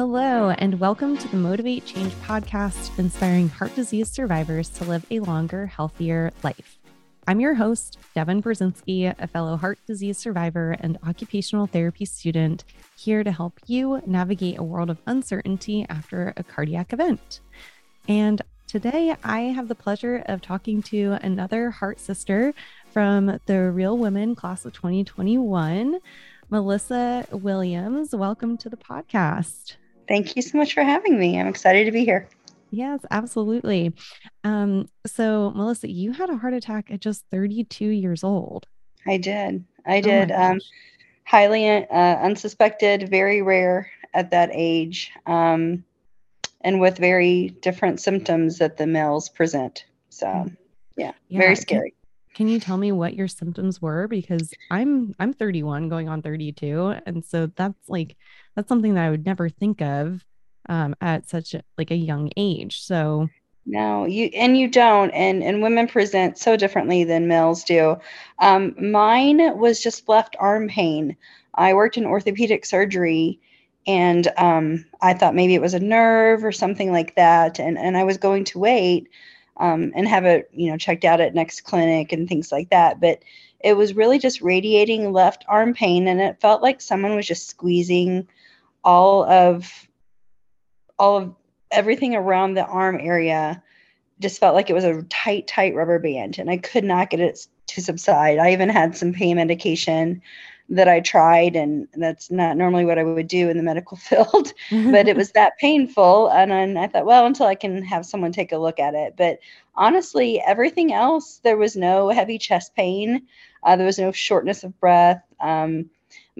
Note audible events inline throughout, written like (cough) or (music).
Hello, and welcome to the Motivate Change podcast, inspiring heart disease survivors to live a longer, healthier life. I'm your host, Devin Brzezinski, a fellow heart disease survivor and occupational therapy student, here to help you navigate a world of uncertainty after a cardiac event. And today I have the pleasure of talking to another heart sister from the Real Women class of 2021, Melissa Williams. Welcome to the podcast. Thank you so much for having me. I'm excited to be here. Yes, absolutely. Um, so, Melissa, you had a heart attack at just 32 years old. I did. I oh did. Oh um, highly uh, unsuspected, very rare at that age, um, and with very different symptoms that the males present. So, mm. yeah, yeah very scary. Can, can you tell me what your symptoms were? Because I'm I'm 31, going on 32, and so that's like that's something that I would never think of um, at such a, like a young age. So no, you and you don't, and and women present so differently than males do. Um, mine was just left arm pain. I worked in orthopedic surgery, and um, I thought maybe it was a nerve or something like that, and and I was going to wait um, and have it you know checked out at next clinic and things like that, but it was really just radiating left arm pain, and it felt like someone was just squeezing all of all of everything around the arm area just felt like it was a tight, tight rubber band, and I could not get it to subside. I even had some pain medication that I tried, and that's not normally what I would do in the medical (laughs) field, but it (laughs) was that painful. And then I thought, well, until I can have someone take a look at it. But honestly, everything else, there was no heavy chest pain, uh, there was no shortness of breath. Um,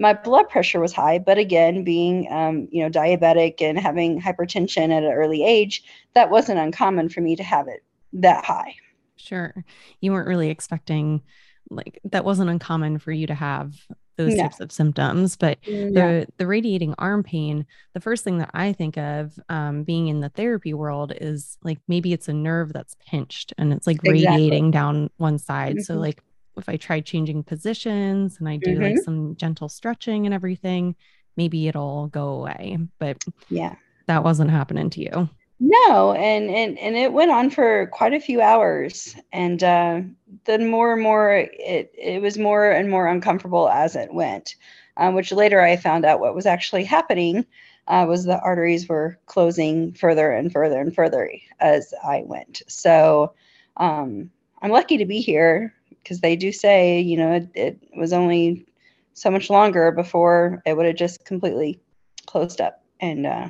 my blood pressure was high but again being um, you know diabetic and having hypertension at an early age that wasn't uncommon for me to have it that high sure you weren't really expecting like that wasn't uncommon for you to have those no. types of symptoms but no. the the radiating arm pain the first thing that i think of um, being in the therapy world is like maybe it's a nerve that's pinched and it's like exactly. radiating down one side mm-hmm. so like if I try changing positions and I do mm-hmm. like some gentle stretching and everything, maybe it'll go away. But yeah, that wasn't happening to you. No, and and and it went on for quite a few hours, and uh, then more and more it it was more and more uncomfortable as it went. Uh, which later I found out what was actually happening uh, was the arteries were closing further and further and further as I went. So um, I'm lucky to be here because they do say, you know, it, it was only so much longer before it would have just completely closed up and uh,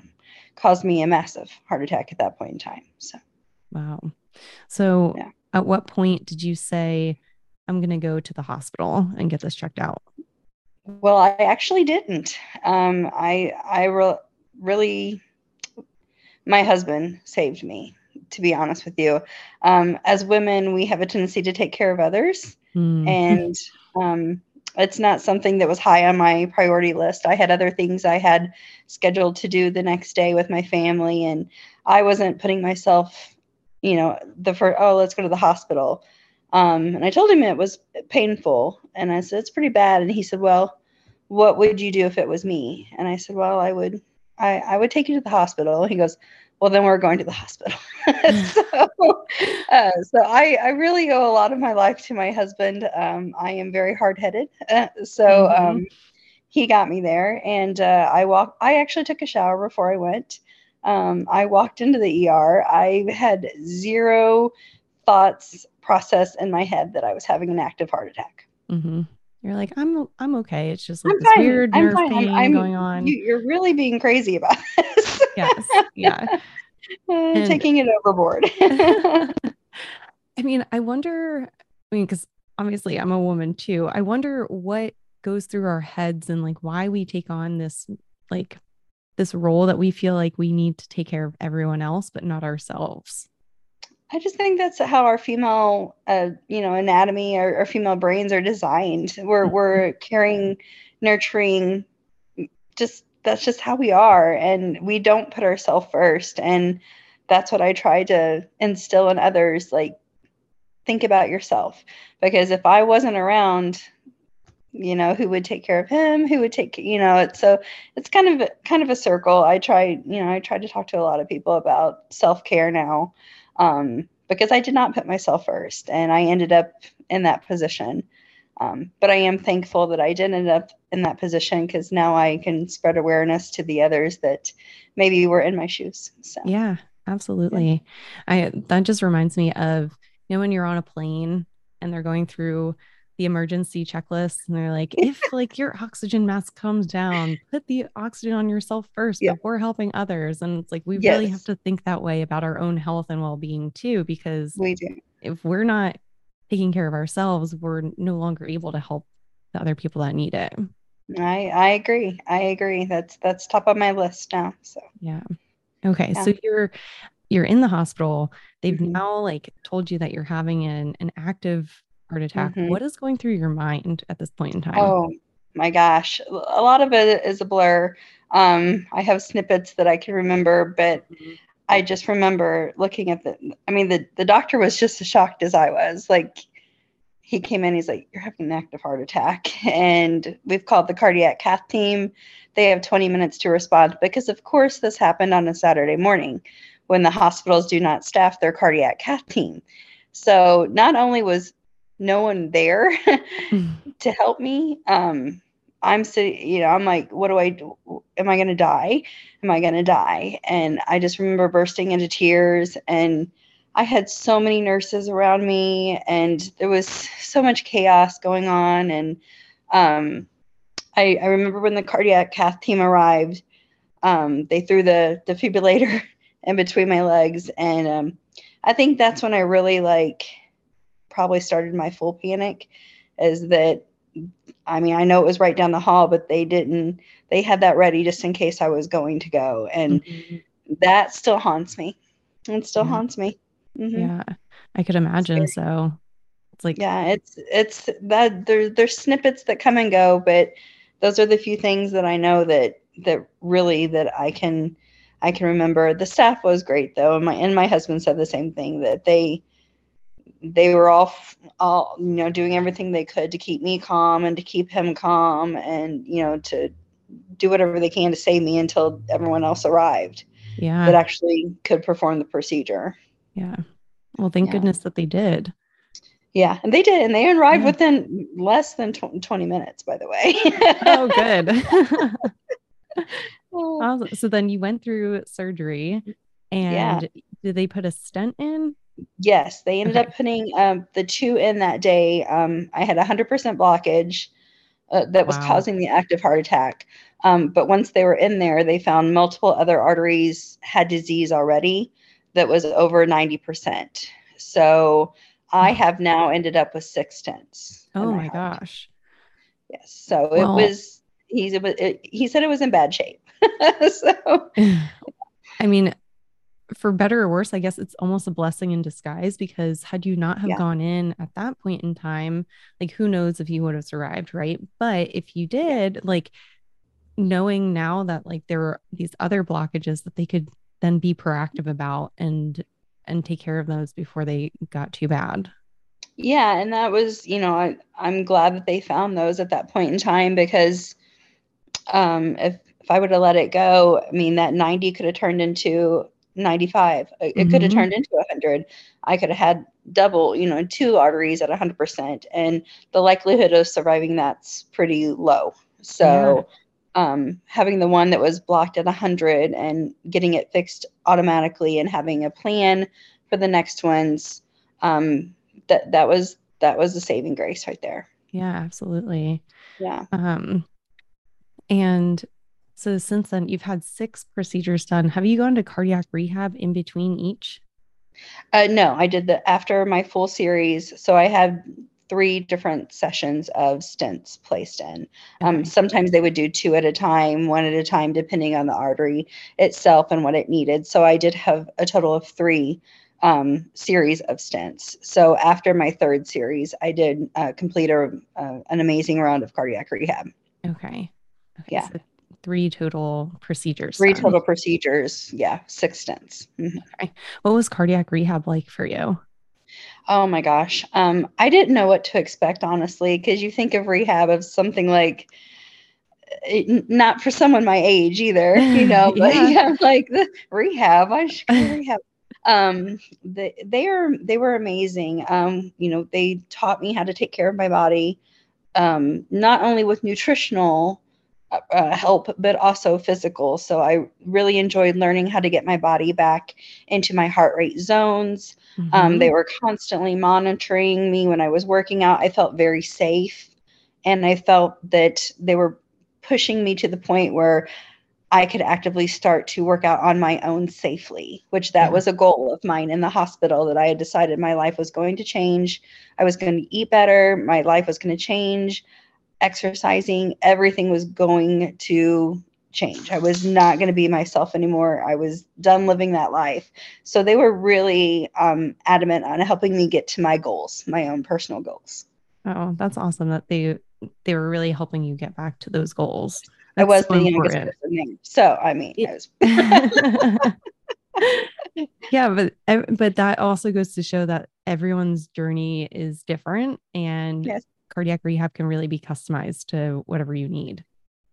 caused me a massive heart attack at that point in time. So, wow. So, yeah. at what point did you say, I'm going to go to the hospital and get this checked out? Well, I actually didn't. Um, I I re- really, my husband saved me to be honest with you. Um, as women, we have a tendency to take care of others. Mm. And um, it's not something that was high on my priority list. I had other things I had scheduled to do the next day with my family, and I wasn't putting myself, you know, the first, oh, let's go to the hospital. Um, and I told him it was painful. And I said, it's pretty bad. And he said, well, what would you do if it was me? And I said, well, I would, I, I would take you to the hospital. He goes, well, then we're going to the hospital. (laughs) so, uh, so I, I really owe a lot of my life to my husband. Um, I am very hard headed. Uh, (laughs) so mm-hmm. um, he got me there and uh, I walked, I actually took a shower before I went. Um, I walked into the ER. I had zero thoughts process in my head that I was having an active heart attack. Mm-hmm. You're like, I'm I'm okay. It's just like I'm this fine. weird nerve I'm pain I'm, going on. You, are really being crazy about (laughs) this. Yes. Yeah. (laughs) uh, taking it overboard. (laughs) (laughs) I mean, I wonder, I mean, because obviously I'm a woman too. I wonder what goes through our heads and like why we take on this like this role that we feel like we need to take care of everyone else but not ourselves. I just think that's how our female, uh, you know, anatomy or, or female brains are designed. We're mm-hmm. we're caring, nurturing, just that's just how we are, and we don't put ourselves first. And that's what I try to instill in others. Like, think about yourself, because if I wasn't around, you know who would take care of him who would take you know it so it's kind of kind of a circle i try you know i try to talk to a lot of people about self-care now um, because i did not put myself first and i ended up in that position um, but i am thankful that i did end up in that position because now i can spread awareness to the others that maybe were in my shoes so yeah absolutely yeah. i that just reminds me of you know when you're on a plane and they're going through the emergency checklist and they're like if (laughs) like your oxygen mask comes down put the oxygen on yourself first yeah. before helping others and it's like we yes. really have to think that way about our own health and well-being too because we do if we're not taking care of ourselves we're no longer able to help the other people that need it i i agree i agree that's that's top of my list now so yeah okay yeah. so you're you're in the hospital they've mm-hmm. now like told you that you're having an an active heart attack, mm-hmm. what is going through your mind at this point in time? Oh my gosh, a lot of it is a blur. Um, I have snippets that I can remember, but mm-hmm. I just remember looking at the. I mean, the the doctor was just as shocked as I was. Like, he came in, he's like, "You're having an active heart attack," (laughs) and we've called the cardiac cath team. They have 20 minutes to respond because, of course, this happened on a Saturday morning when the hospitals do not staff their cardiac cath team. So not only was no one there (laughs) mm. to help me. Um, I'm sitting, you know, I'm like, what do I do? Am I going to die? Am I going to die? And I just remember bursting into tears. And I had so many nurses around me, and there was so much chaos going on. And um, I, I remember when the cardiac cath team arrived, um, they threw the defibrillator (laughs) in between my legs. And um, I think that's when I really like probably started my full panic is that I mean, I know it was right down the hall, but they didn't, they had that ready just in case I was going to go. And mm-hmm. that still haunts me. It still yeah. haunts me. Mm-hmm. Yeah, I could imagine. So it's like, yeah, it's, it's that there's, there's snippets that come and go, but those are the few things that I know that, that really that I can, I can remember. The staff was great though. And my, and my husband said the same thing that they, they were all all you know doing everything they could to keep me calm and to keep him calm and you know to do whatever they can to save me until everyone else arrived yeah. that actually could perform the procedure. Yeah. Well thank yeah. goodness that they did. Yeah and they did and they arrived yeah. within less than 20 minutes by the way. (laughs) Oh good. (laughs) So then you went through surgery and yeah. did they put a stent in Yes, they ended okay. up putting um, the two in that day. Um, I had 100% blockage uh, that was wow. causing the active heart attack. Um, but once they were in there, they found multiple other arteries had disease already that was over 90%. So I have now ended up with six stents. Oh my, my gosh. Yes. So well, it was, he's, it, it, he said it was in bad shape. (laughs) so, (sighs) I mean, for better or worse, I guess it's almost a blessing in disguise because had you not have yeah. gone in at that point in time, like who knows if you would have survived, right? But if you did, like knowing now that like there were these other blockages that they could then be proactive about and and take care of those before they got too bad. Yeah, and that was, you know, I, I'm glad that they found those at that point in time because um if if I would have let it go, I mean that 90 could have turned into 95 it mm-hmm. could have turned into 100 i could have had double you know two arteries at 100% and the likelihood of surviving that's pretty low. So yeah. um, having the one that was blocked at 100 and getting it fixed automatically and having a plan for the next ones um, that that was that was the saving grace right there. Yeah absolutely. Yeah. Um and so since then, you've had six procedures done. Have you gone to cardiac rehab in between each? Uh, no, I did the after my full series. So I had three different sessions of stents placed in. Um, okay. sometimes they would do two at a time, one at a time, depending on the artery itself and what it needed. So I did have a total of three um, series of stents. So after my third series, I did uh, complete a, uh, an amazing round of cardiac rehab. Okay. okay yeah. So three total procedures. Three total procedures. Yeah, six stents. Mm-hmm. Okay. What was cardiac rehab like for you? Oh my gosh. Um, I didn't know what to expect, honestly, because you think of rehab of something like not for someone my age either, (laughs) you know, but yeah, yeah like the rehab, I should go (laughs) rehab. Um, they, they are, they were amazing. Um, you know, they taught me how to take care of my body, um, not only with nutritional uh, help, but also physical. So I really enjoyed learning how to get my body back into my heart rate zones. Mm-hmm. Um, they were constantly monitoring me when I was working out. I felt very safe. And I felt that they were pushing me to the point where I could actively start to work out on my own safely, which that was a goal of mine in the hospital that I had decided my life was going to change. I was going to eat better. My life was going to change exercising, everything was going to change. I was not going to be myself anymore. I was done living that life. So they were really um, adamant on helping me get to my goals, my own personal goals. Oh, that's awesome that they they were really helping you get back to those goals. That's I was so the youngest person there. So I mean, was... yeah, (laughs) (laughs) but but that also goes to show that everyone's journey is different and yes cardiac rehab can really be customized to whatever you need.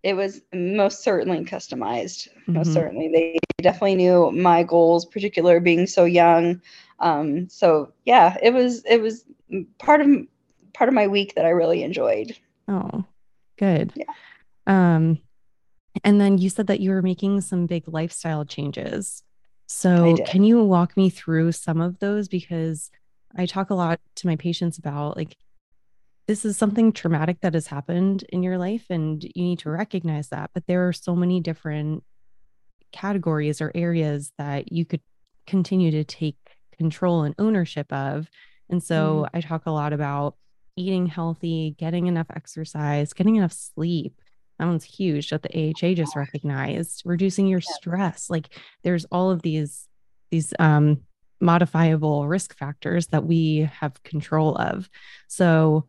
It was most certainly customized. Mm-hmm. Most certainly, they definitely knew my goals, particular being so young. Um, so yeah, it was it was part of part of my week that I really enjoyed. Oh, good. Yeah. Um, and then you said that you were making some big lifestyle changes. So can you walk me through some of those? Because I talk a lot to my patients about like this is something traumatic that has happened in your life and you need to recognize that but there are so many different categories or areas that you could continue to take control and ownership of and so mm. i talk a lot about eating healthy getting enough exercise getting enough sleep. That one's huge that the AHA just recognized reducing your stress. Like there's all of these these um modifiable risk factors that we have control of. So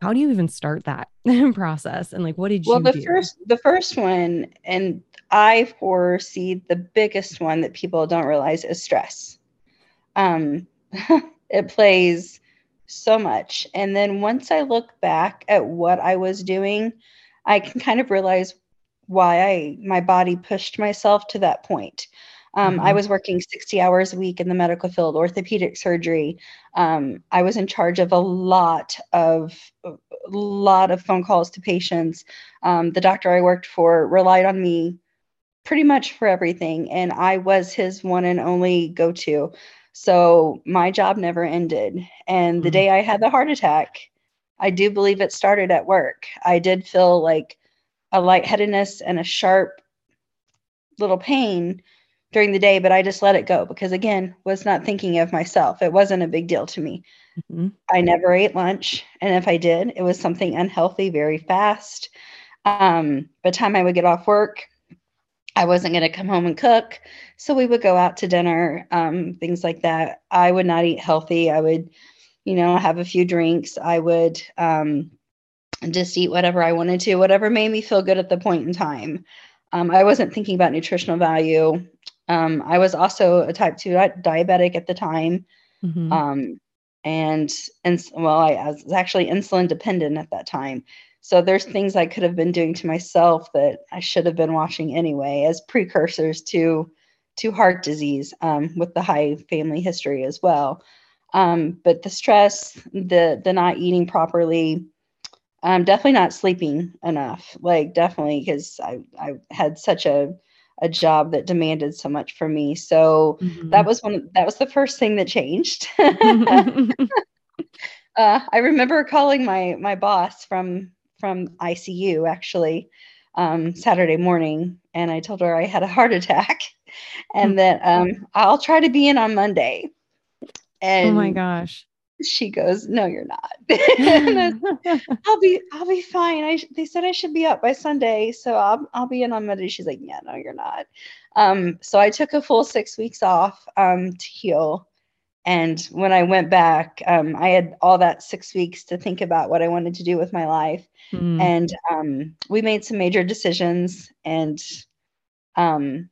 how do you even start that (laughs) process? And like what did well, you well the do? first the first one and i foresee the biggest one that people don't realize is stress. Um (laughs) it plays so much. And then once i look back at what i was doing i can kind of realize why i my body pushed myself to that point um, mm-hmm. I was working 60 hours a week in the medical field, orthopedic surgery. Um, I was in charge of a lot of a lot of phone calls to patients. Um, the doctor I worked for relied on me pretty much for everything, and I was his one and only go-to. So my job never ended. And mm-hmm. the day I had the heart attack, I do believe it started at work. I did feel like a lightheadedness and a sharp little pain during the day, but I just let it go because again, was not thinking of myself. It wasn't a big deal to me. Mm-hmm. I never ate lunch, and if I did, it was something unhealthy very fast. Um, by the time I would get off work, I wasn't going to come home and cook, so we would go out to dinner, um, things like that. I would not eat healthy. I would, you know, have a few drinks. I would um, just eat whatever I wanted to, whatever made me feel good at the point in time. Um, I wasn't thinking about nutritional value. Um, I was also a type 2 diabetic at the time. Mm-hmm. Um, and, and well, I, I was actually insulin dependent at that time. So there's things I could have been doing to myself that I should have been watching anyway as precursors to to heart disease um, with the high family history as well. Um, but the stress, the the not eating properly, um, definitely not sleeping enough. Like definitely because I I had such a a job that demanded so much from me. So mm-hmm. that was one that was the first thing that changed. (laughs) (laughs) uh, I remember calling my my boss from from ICU actually um, Saturday morning, and I told her I had a heart attack, (laughs) and that um, I'll try to be in on Monday. And oh my gosh! She goes no you're not. (laughs) (laughs) I'll be i'll be fine. I, they said i should be up by sunday so I'll, I'll be in on monday. She's like yeah no you're not. Um, so i took a full six weeks off um, to heal. And when i went back um, i had all that six weeks to think about what i wanted to do with my life. Mm. and um, we made some major decisions and um,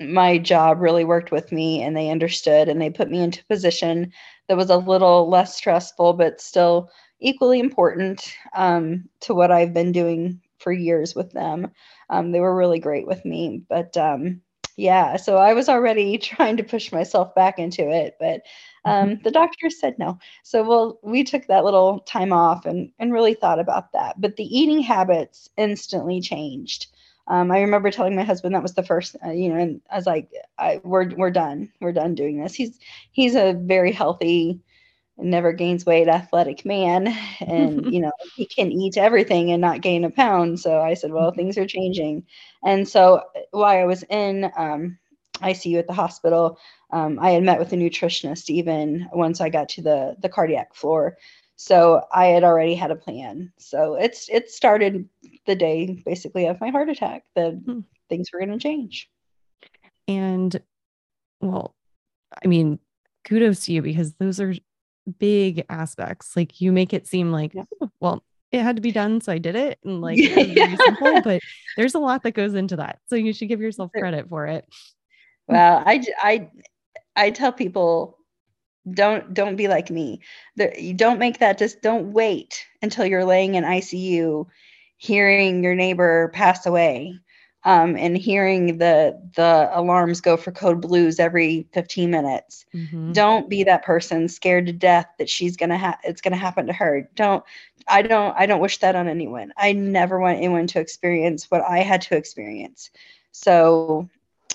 my job really worked with me and they understood and they put me into a position that was a little less stressful but still equally important um, to what I've been doing for years with them. Um, they were really great with me, but um, yeah, so I was already (laughs) trying to push myself back into it, but um, mm-hmm. the doctor said no. So well, we took that little time off and and really thought about that. But the eating habits instantly changed. Um, I remember telling my husband that was the first, uh, you know, and I was like, I, "We're we're done. We're done doing this." He's he's a very healthy, never gains weight, athletic man, (laughs) and you know he can eat everything and not gain a pound. So I said, "Well, mm-hmm. things are changing," and so while I was in um, ICU at the hospital, um, I had met with a nutritionist even once I got to the the cardiac floor. So I had already had a plan. So it's it started the day basically of my heart attack that hmm. things were going to change. And well, I mean, kudos to you because those are big aspects. Like you make it seem like, yeah. oh, well, it had to be done, so I did it, and like (laughs) yeah. simple. But there's a lot that goes into that, so you should give yourself credit for it. Well, I I I tell people don't don't be like me you don't make that just don't wait until you're laying in icu hearing your neighbor pass away um, and hearing the the alarms go for code blues every 15 minutes. Mm-hmm. don't be that person scared to death that she's gonna have it's gonna happen to her. Don't i don't i don't wish that on anyone. I never want anyone to experience what i had to experience. So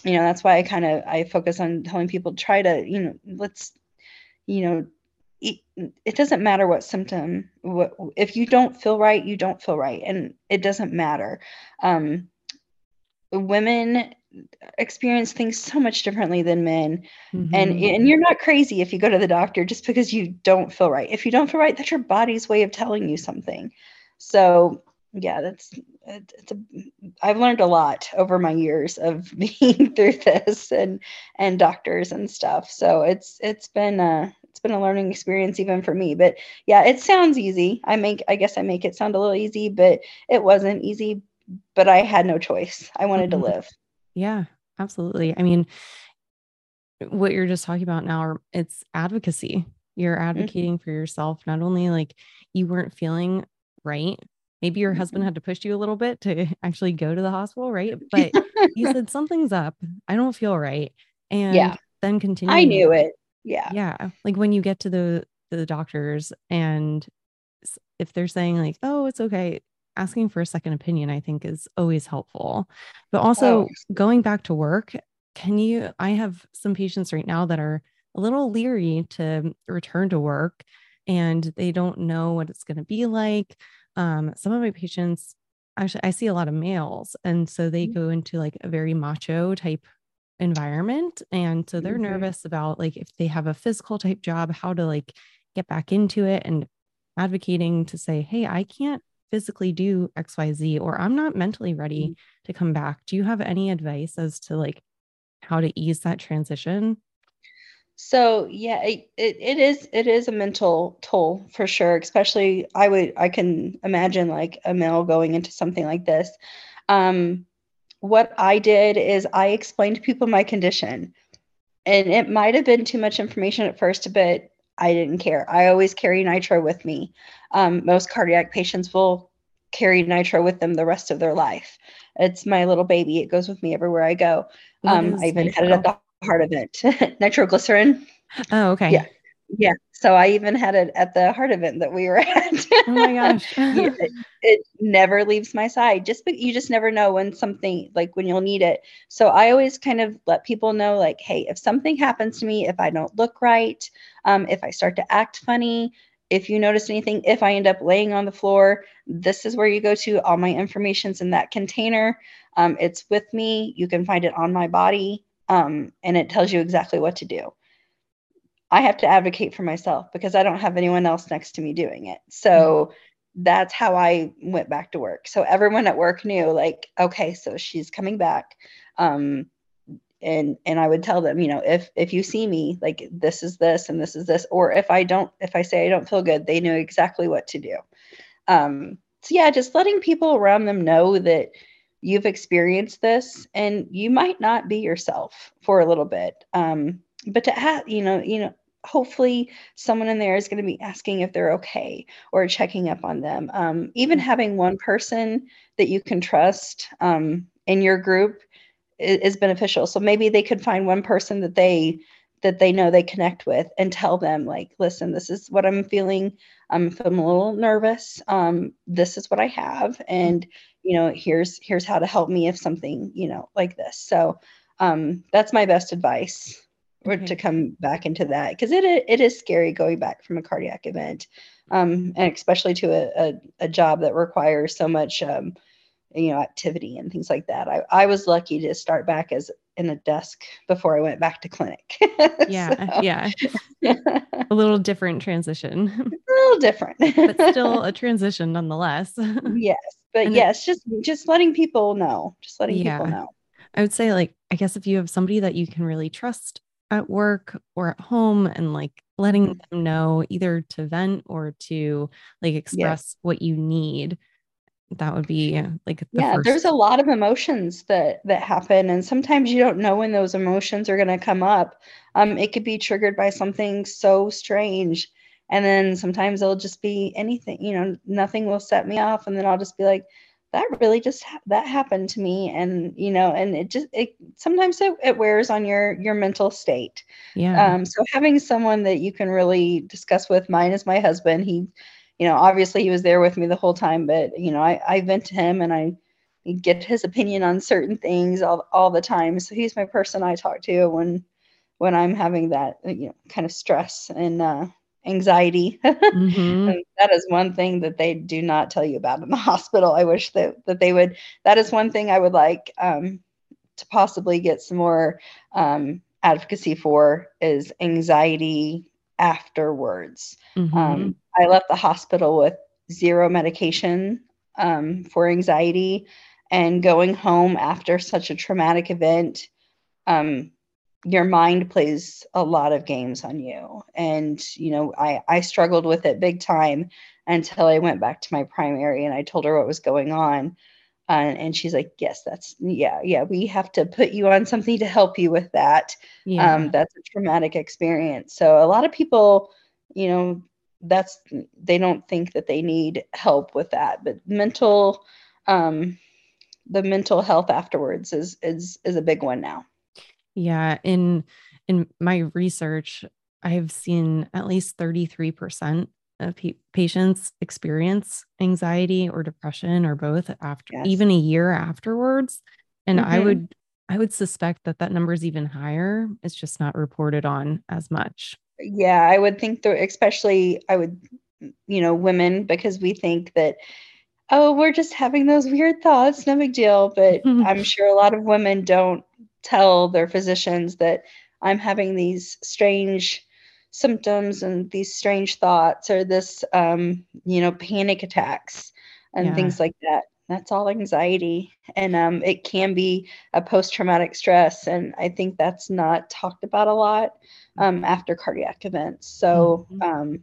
you know that's why i kind of i focus on telling people try to you know let's you know it, doesn't matter what symptom what, if you don't feel right you don't feel right and it doesn't matter. Um, women experience things so much differently than men mm-hmm. and and you're not crazy if you go to the doctor just because you don't feel right. If you don't feel right that's your body's way of telling you something. So yeah that's it's a i've learned a lot over my years of (laughs) being through this and and doctors and stuff. So it's it's been uh it's been a learning experience even for me but yeah it sounds easy. I make i guess i make it sound a little easy but it wasn't easy but i had no choice. I wanted mm-hmm. to live. Yeah absolutely. I mean what you're just talking about now it's advocacy. You're mm-hmm. advocating mm-hmm. for yourself. Not only like you weren't feeling right maybe your husband mm-hmm. had to push you a little bit to (laughs) actually go to the hospital right? But (laughs) you said something's up. I don't feel right. And yeah. then continue i knew it yeah yeah like when you get to the the doctors and if they're saying like oh it's okay asking for a second opinion i think is always helpful but also oh. going back to work can you i have some patients right now that are a little leery to return to work and they don't know what it's going to be like um, some of my patients actually i see a lot of males and so they mm-hmm. go into like a very macho type environment and so they're mm-hmm. nervous about like if they have a physical type job how to like get back into it and advocating to say hey i can't physically do xyz or i'm not mentally ready mm-hmm. to come back do you have any advice as to like how to ease that transition so yeah it, it, it is it is a mental toll for sure especially i would i can imagine like a male going into something like this um what I did is I explained to people my condition. And it might have been too much information at first, but I didn't care. I always carry nitro with me. Um, most cardiac patients will carry nitro with them the rest of their life. It's my little baby. It goes with me everywhere I go. Um, I even nitro? had it at the heart of it. (laughs) nitroglycerin. Oh, okay. Yeah. Yeah. So I even had it at the heart event that we were (laughs) at. oh my gosh. (laughs) it, it, never leaves my side. Just you just never know when something like when you'll need it. So I always kind of let people know like, hey, if something happens to me, if I don't look right, um, if I start to act funny, if you notice anything, if I end up laying on the floor, this is where you go to. All my information's in that container. Um, it's with me. You can find it on my body. Um, and it tells you exactly what to do. I have to advocate for myself because I don't have anyone else next to me doing it. So mm-hmm. that's how I went back to work. So everyone at work knew like, okay, so she's coming back. Um, and and I would tell them, you know, if if you see me, like this is this and this is this, or if I don't, if I say I don't feel good, they knew exactly what to do. Um, so yeah, just letting people around them know that you've experienced this and you might not be yourself for a little bit um, but to have you know you know hopefully someone in there is going to be asking if they're okay or checking up on them. Um, even mm. having one person that you can trust um, in your group is, is, beneficial. So maybe they could find one person that they that they know they connect with and tell them like listen this is what i'm feeling. I'm feeling a little nervous um, this is what i have and you know here's here's how to help me if something you know like this. So um, that's my best advice or to come back into that because it it is scary going back from a cardiac event um, and especially to a, a, a, job that requires so much um, you know activity and things like that. I, I was lucky to start back as in a desk before i went back to clinic. (laughs) Yeah yeah. (laughs) A little different transition. A little different. But still a (laughs) transition nonetheless. Yes but and yes just just letting people know just letting yeah. people know. I would say like i guess if you have somebody that you can really trust at work or at home and like letting mm-hmm. them know either to vent or to like express what you need that would be like the yeah first. there's a lot of emotions that that happen and sometimes you don't know when those emotions are going to come up um it could be triggered by something so strange and then sometimes it'll just be anything you know nothing will set me off and then i'll just be like that really just ha- that happened to me and you know and it just it sometimes it, it wears on your your mental state. Yeah. Um so having someone that you can really discuss with mine is my husband he you know obviously he was there with me the whole time but you know i i vent to him and i get his opinion on certain things all, all the time so he's my person i talk to when when i'm having that you know kind of stress and uh anxiety. Mm-hmm. (laughs) that is one thing that they do not tell you about in the (laughs) hospital. I wish that that they would. That is one thing I would like um, to possibly get some more um, advocacy for is anxiety afterwards. Mm-hmm. Um, I left the hospital with zero medication um, for anxiety, and going home after such a traumatic event um, your mind plays a lot of games on you. And you know i i struggled with it big time until i went back to my primary and i told her what was going on. Uh, and she's like yes that's yeah yeah we have to put you on something to help you with that. Yeah. um, that's a traumatic experience. So a lot of people you know that's they don't think that they need help with that but mental um, the mental health afterwards is is is a big one now yeah, in in my research, I've seen at least 33% of pe- patients experience anxiety or depression or both after yes. even a year afterwards. And mm-hmm. I would I would suspect that that number is even higher. It's just not reported on as much. Yeah, I would think especially I would you know women because we think that oh we're just having those weird thoughts no big deal but (laughs) i'm sure a lot of women don't tell their physicians that I'm having these strange symptoms and these strange thoughts or this um, you know panic attacks and yeah. things like that. That's all anxiety. And um, it can be a post-traumatic stress and i think that's not talked about a lot um, after cardiac events. So mm-hmm. um,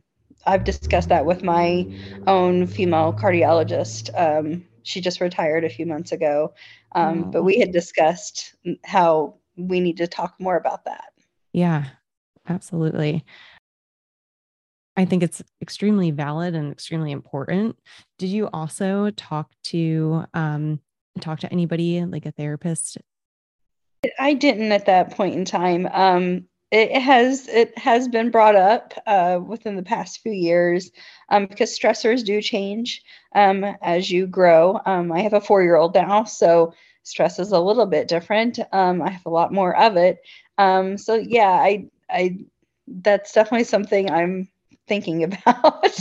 i've discussed that with my own female cardiologist. Um, she just retired a few months ago um, But we had discussed how we need to talk more about that. Yeah, absolutely. I think it's extremely valid and extremely important. Did you also talk to um, talk to anybody like a therapist? I didn't at that point in time. Um, it has it has been brought up uh, within the past few years um, because stressors do change um, as you grow. Um, I have a four year old now, so stress is a little bit different. Um, I have a lot more of it. Um, so yeah, I I that's definitely something I'm thinking (laughs) about. (laughs)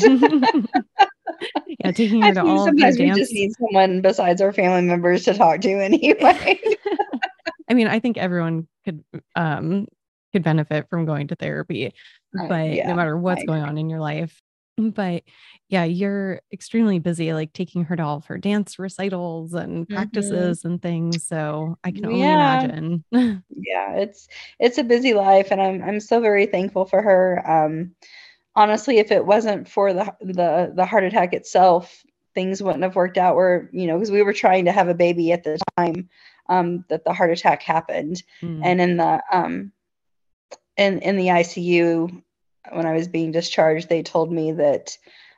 yeah, taking her to all sometimes we just need someone besides our family members to talk to anyway. (laughs) I mean, I think everyone could um could benefit from going to therapy, but yeah, no matter what's going on in your life. But yeah, you're extremely busy, like taking her to all of her dance recitals and mm-hmm. practices mm-hmm. and things. So I can only yeah. imagine. (laughs) yeah, it's it's a busy life, and I'm I'm so very thankful for her. Um, honestly, if it wasn't for the the the heart attack itself, things wouldn't have worked out where you know because we were trying to have a baby at the time um, that the heart attack happened Mm. and in the um in in the ICU when I was being discharged they told me that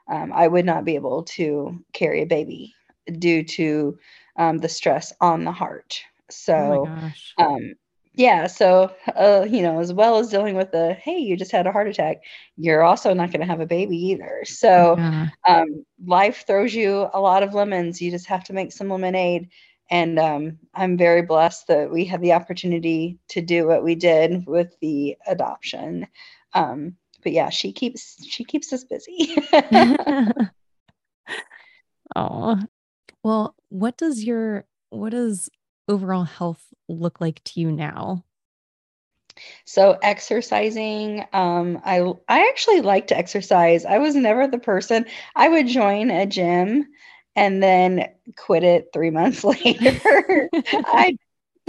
um, I would not be able to carry a baby due to um, the stress on the heart. So oh um yeah so uh you know as well as dealing with the hey you just had a heart attack you're also not going to have a baby either. So yeah. um life throws you a lot of lemons. You just have to make some lemonade. And um i'm very blessed that we had the opportunity to do what we did with the adoption. Um but yeah she keeps she keeps us busy (laughs) (laughs) oh. Well, what does your what does overall health look like to you now? So exercising, um, I I actually like to exercise. I was never the person. I would join a gym and then quit it three (laughs) months later. I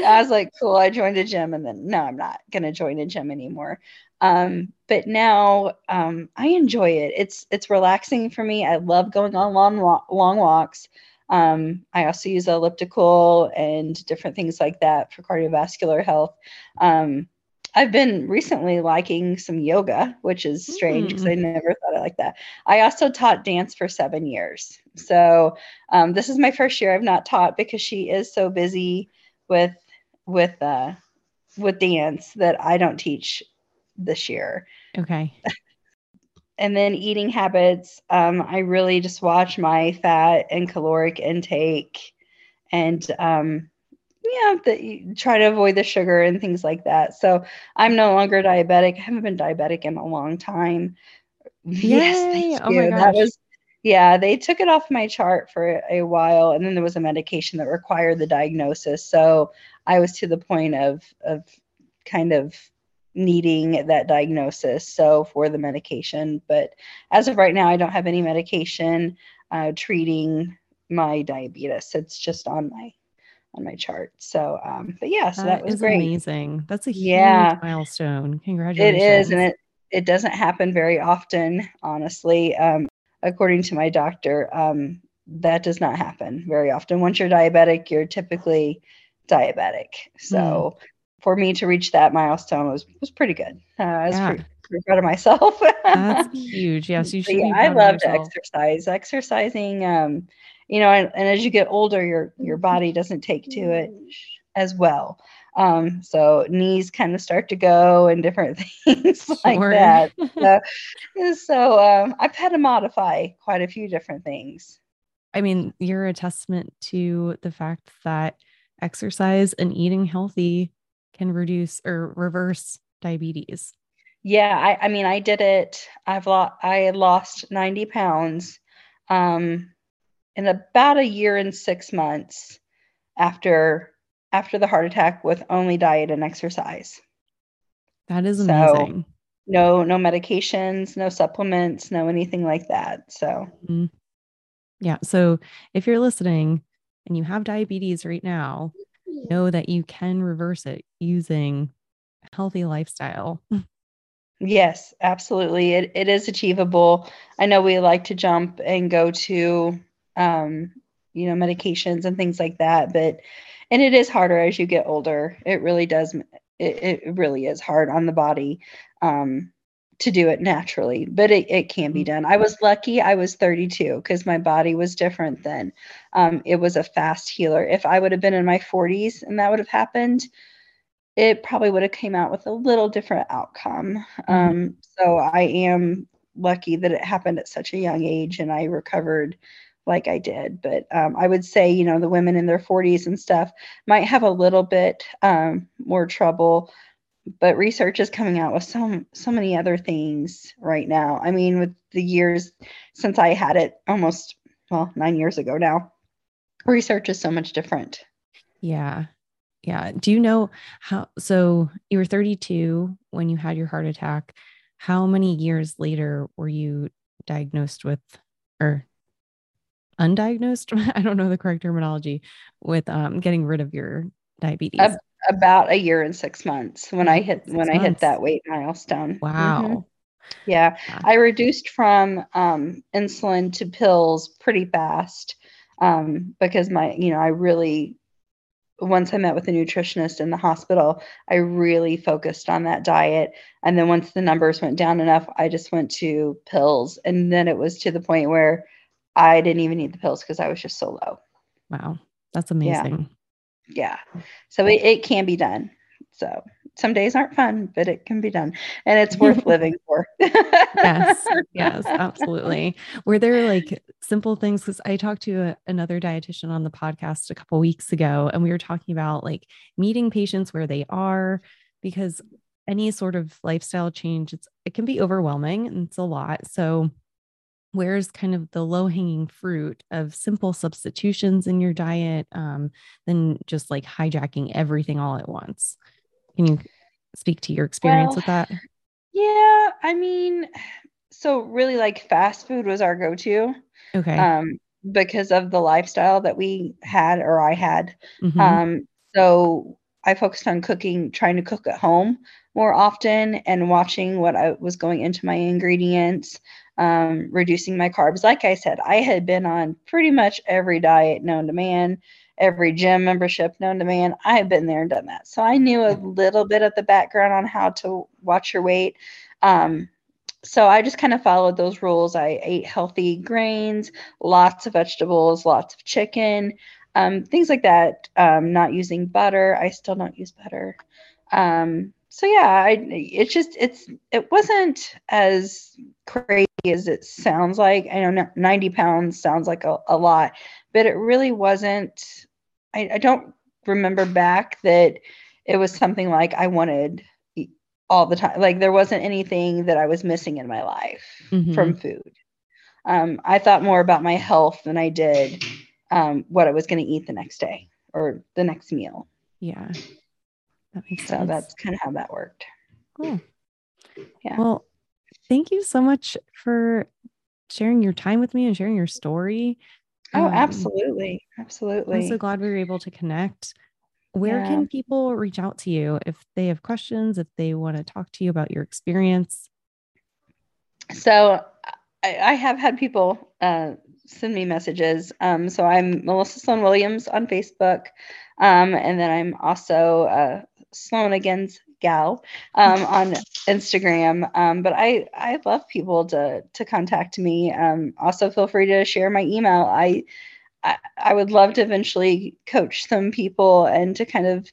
I was like, cool, I joined a gym and then no, I'm not gonna join a gym anymore. Um, but now um, I enjoy it. It's it's relaxing for me. I love going on long long walks. Um, I also use elliptical and different things like that for cardiovascular health. Um, I've been recently liking some yoga, which is strange because I never thought I liked that. I also taught dance for seven years. So um, this is my first year I've not taught because she is so busy with with uh, with dance that I don't teach this year. Okay. And then eating habits, um, I really just watch my fat and caloric intake, and um, yeah, the, try to avoid the sugar and things like that. So I'm no longer diabetic. I haven't been diabetic in a long time. (laughs) Yes, Yay! thank Oh my gosh. That was yeah, they took it off my chart for a while, and then there was a medication that required the diagnosis. So I was to the point of of kind of needing that diagnosis. So for the medication, but as of right now, I don't have any medication uh, treating my diabetes. It's just on my on my chart. So, um, but yeah, so that, was is great. amazing. That's a Yeah. huge milestone. Congratulations. is, and it it doesn't happen very often, honestly. Um, according to my doctor, um, that does not happen very often. Once you're diabetic, you're typically diabetic. So for me to reach that milestone was was pretty good. Uh, I was Yeah. pretty, pretty proud of myself. That's (laughs) huge. Yes, you should be yeah, I love to exercise. Exercising, um, you know, and, and as you get older, your your body doesn't take to it as well. Um, so knees kind of start to go and different (laughs) things like Sure. that. So, so um, I've had to modify quite a few different things. I mean, you're a testament to the fact that exercise and eating healthy can reduce or reverse diabetes. Yeah, I, I mean, I did it. I've lost. I lost ninety pounds, um, in about a year and six months after after the heart attack with only diet and exercise. That is So- amazing. No, no medications, no supplements, no anything like that. So Mhm. Yeah. So if you're listening and you have diabetes right now, know that you can reverse it using healthy lifestyle. yes, absolutely, it it is achievable. I know we like to jump and go to, um, you know, medications and things like that, but and it is harder as you get older. It really does. It, it really is hard on the body um, to do it naturally, but it, it can be Mhm. done. I was lucky. I was 32 because my body was different then. Um, it was a fast healer. If I would have been in my 40s and that would have happened, it probably would have came out with a little different outcome. Um, so I am lucky that it happened at such a young age and I recovered like I did. But um, I would say, you know, the women in their 40s and stuff might have a little bit um, more trouble. But research is coming out with so so many other things right now. I mean, with the years since I had it, almost well nine years ago now, research is so much different. Yeah. Yeah. Do you know how? So you were 32 when you had your heart attack. How many years later were you diagnosed with, or undiagnosed? (laughs) I don't know the correct terminology with um, getting rid of your diabetes. Ab- About a year and six months when I hit Six when I hit that weight milestone. wow. Mhm. Yeah, I reduced from um, insulin to pills pretty fast um, because my, you know, I really, once I met with a nutritionist in the hospital, I really focused on that diet. And then once the numbers went down enough, I just went to pills. And then it was to the point where I didn't even need the pills because I was just so low. Wow. That's amazing. Yeah. Yeah. So it, it can be done. So some days aren't fun, but it can be done and it's worth (laughs) living for. yes. (laughs) Yes, absolutely. Were there like simple things? Because I talked to a, another dietitian on the podcast a couple weeks ago, and we were talking about like meeting patients where they are because any sort of lifestyle change, it's it can be overwhelming and it's a lot. So where's kind of the low hanging fruit of simple substitutions in your diet um, than just like hijacking everything all at once? Can you speak to your experience well, with that? Yeah, I mean, so really like fast food was our go-to. Okay. Um, because of the lifestyle that we had or I had. Mm-hmm. Um, so I focused on cooking, trying to cook at home more often and watching what I was going into my ingredients, um, reducing my carbs. Like I said, I had been on pretty much every diet known to man every gym membership known to man. I have been there and done that. So I knew a little bit of the background on how to watch your weight. Um, so I just kind of followed those rules. I ate healthy grains, lots of vegetables, lots of chicken, um, things like that. Um, not using butter. I still don't use butter. Um, so yeah, I, it's just it's it wasn't as crazy as it sounds like. I know 90 pounds sounds like a, a lot, but it really wasn't I, I don't remember back that it was something like I wanted all the time. Like there wasn't anything that I was missing in my life mm-hmm. from food. Um, I thought more about my health than I did um, what I was going to eat the next day or the next meal. Yeah. That makes so sense. that's kind of how that worked. Cool. Yeah. Well, thank you so much for sharing your time with me and sharing your story. Oh, um, absolutely. Absolutely. I'm so glad we were able to connect. Where yeah. can people reach out to you if they have questions, if they want to talk to you about your experience? So I, I have had people uh, send me messages. Um, so I'm Melissa Sloan Williams on Facebook. Um, and then I'm also uh, Sloan Again's gal um, (laughs) on Instagram. Um, but I I love people to to contact me. Um, also, feel free to share my email. I, I I would love to eventually coach some people and to kind of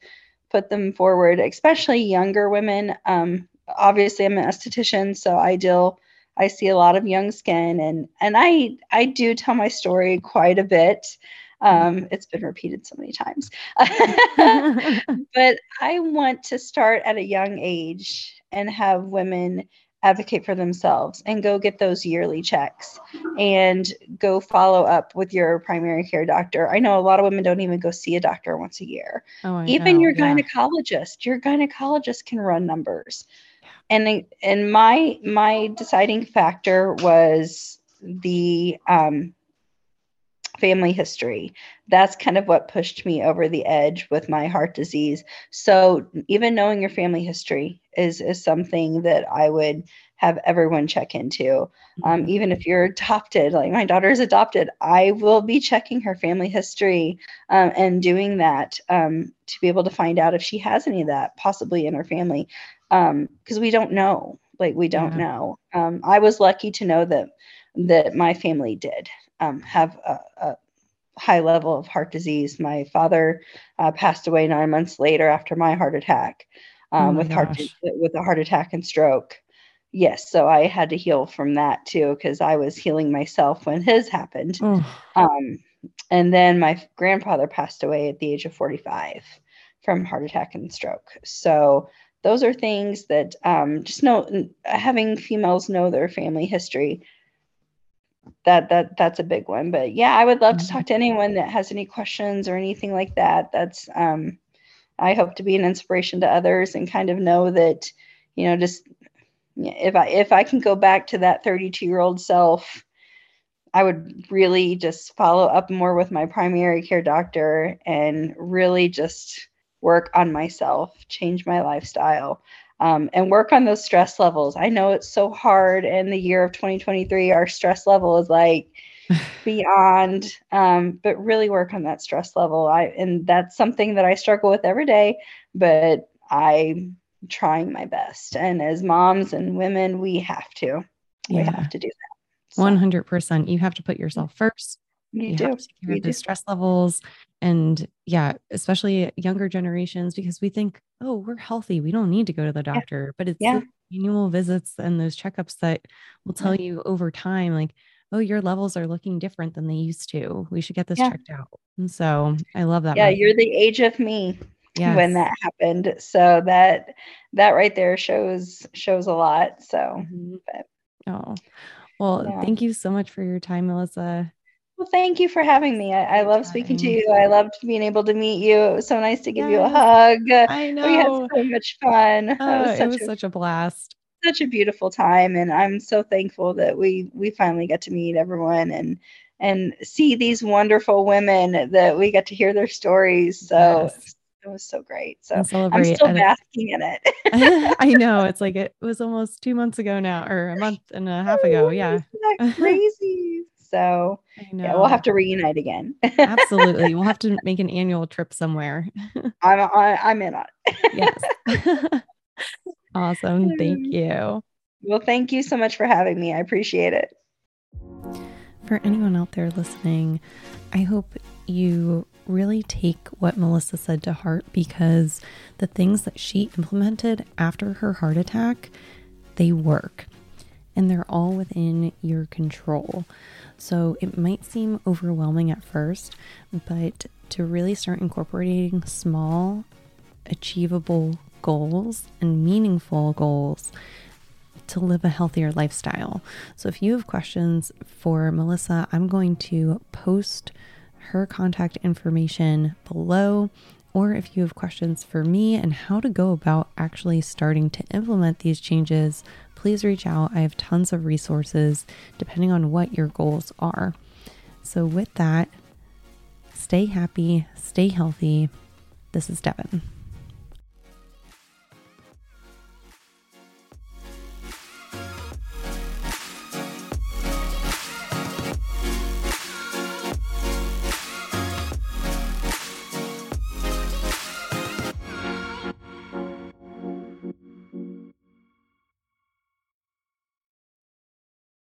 put them forward, especially younger women. Um, obviously, I'm an esthetician, so I deal. I see a lot of young skin, and and I I do tell my story quite a bit. Um, it's been repeated so many times. (laughs) but I want to start at a young age and have women advocate for themselves and go get those yearly checks and go follow up with your primary care doctor. I know a lot of women don't even go see a doctor once a year. Oh, even know. your gynecologist, yeah. your gynecologist can run numbers. And and my my deciding factor was the um, family history. That's kind of what pushed me over the edge with my heart disease. So even knowing your family history is is something that I would have everyone check into. Um, mm-hmm. even if you're adopted, like my daughter is adopted, I will be checking her family history um, and doing that um, to be able to find out if she has any of that possibly in her family, because um, we don't know. Like we don't yeah. know. Um, I was lucky to know that that my family did um, have a, a, high level of heart disease. My father uh, passed away nine months later after my heart attack um, oh with gosh. heart with a heart attack and stroke. Yes, so I had to heal from that too because I was healing myself when (laughs) his happened. Oh. Um, and then my grandfather passed away at the age of 45 from heart attack and stroke. So those are things that um, just know having females know their family history that that that's a big one but yeah i would love to mm-hmm. talk to anyone that has any questions or anything like that that's um i hope to be an inspiration to others and kind of know that you know just if i if i can go back to that 32 year old self i would really just follow up more with my primary care doctor and really just work on myself change my lifestyle um, and work on those stress levels. I know it's so hard in the year of 2023. Our stress level is like (sighs) beyond, um, but really work on that stress level. I and that's something that I struggle with every day, but I'm trying my best. And as moms and women, we have to. We yeah. have to do that. Hundred percent. You have to put yourself first. You, you do. Have to you the stress levels and yeah especially younger generations because we think oh we're healthy we don't need to go to the doctor yeah. but it's yeah. annual visits and those checkups that will tell yeah. you over time like oh your levels are looking different than they used to we should get this checked out and so i love that yeah you're the age of me yes. when that happened so that that right there shows shows a lot so mm-hmm. but, oh well thank you so much for your time melissa well, thank you for having me. I, I love speaking to you. I loved being able to meet you. It was so nice to give yes. you a hug. I know. We had so much fun. Oh, it was, such, it was a, such a blast. Such a beautiful time. And I'm so thankful that we we finally got to meet everyone and and see these wonderful women that we got to hear their stories. So yes. it was so great. So I'm still (laughs) basking in it. (laughs) I know. It's like it was almost two months ago now, or a month and a half ago. Yeah. (laughs) crazy. So yeah, we'll have to reunite again. Absolutely. We'll have (laughs) to make an annual trip somewhere. (laughs) I'm I, I'm in on it. yes. (laughs) awesome. Thank um, you. Well, thank you so much for having me. I appreciate it. For anyone out there listening, I hope you really take what Melissa said to heart because the things that she implemented after her heart attack, they work and they're all within your control. So it might seem overwhelming at first, but to really start incorporating small, achievable goals and meaningful goals to live a healthier lifestyle. So if you have questions for Melissa, I'm going to post her contact information below. Or if you have questions for me and how to go about actually starting to implement these changes, please reach out. I have tons of resources depending on what your goals are. So, with that, stay happy, stay healthy. This is Devin.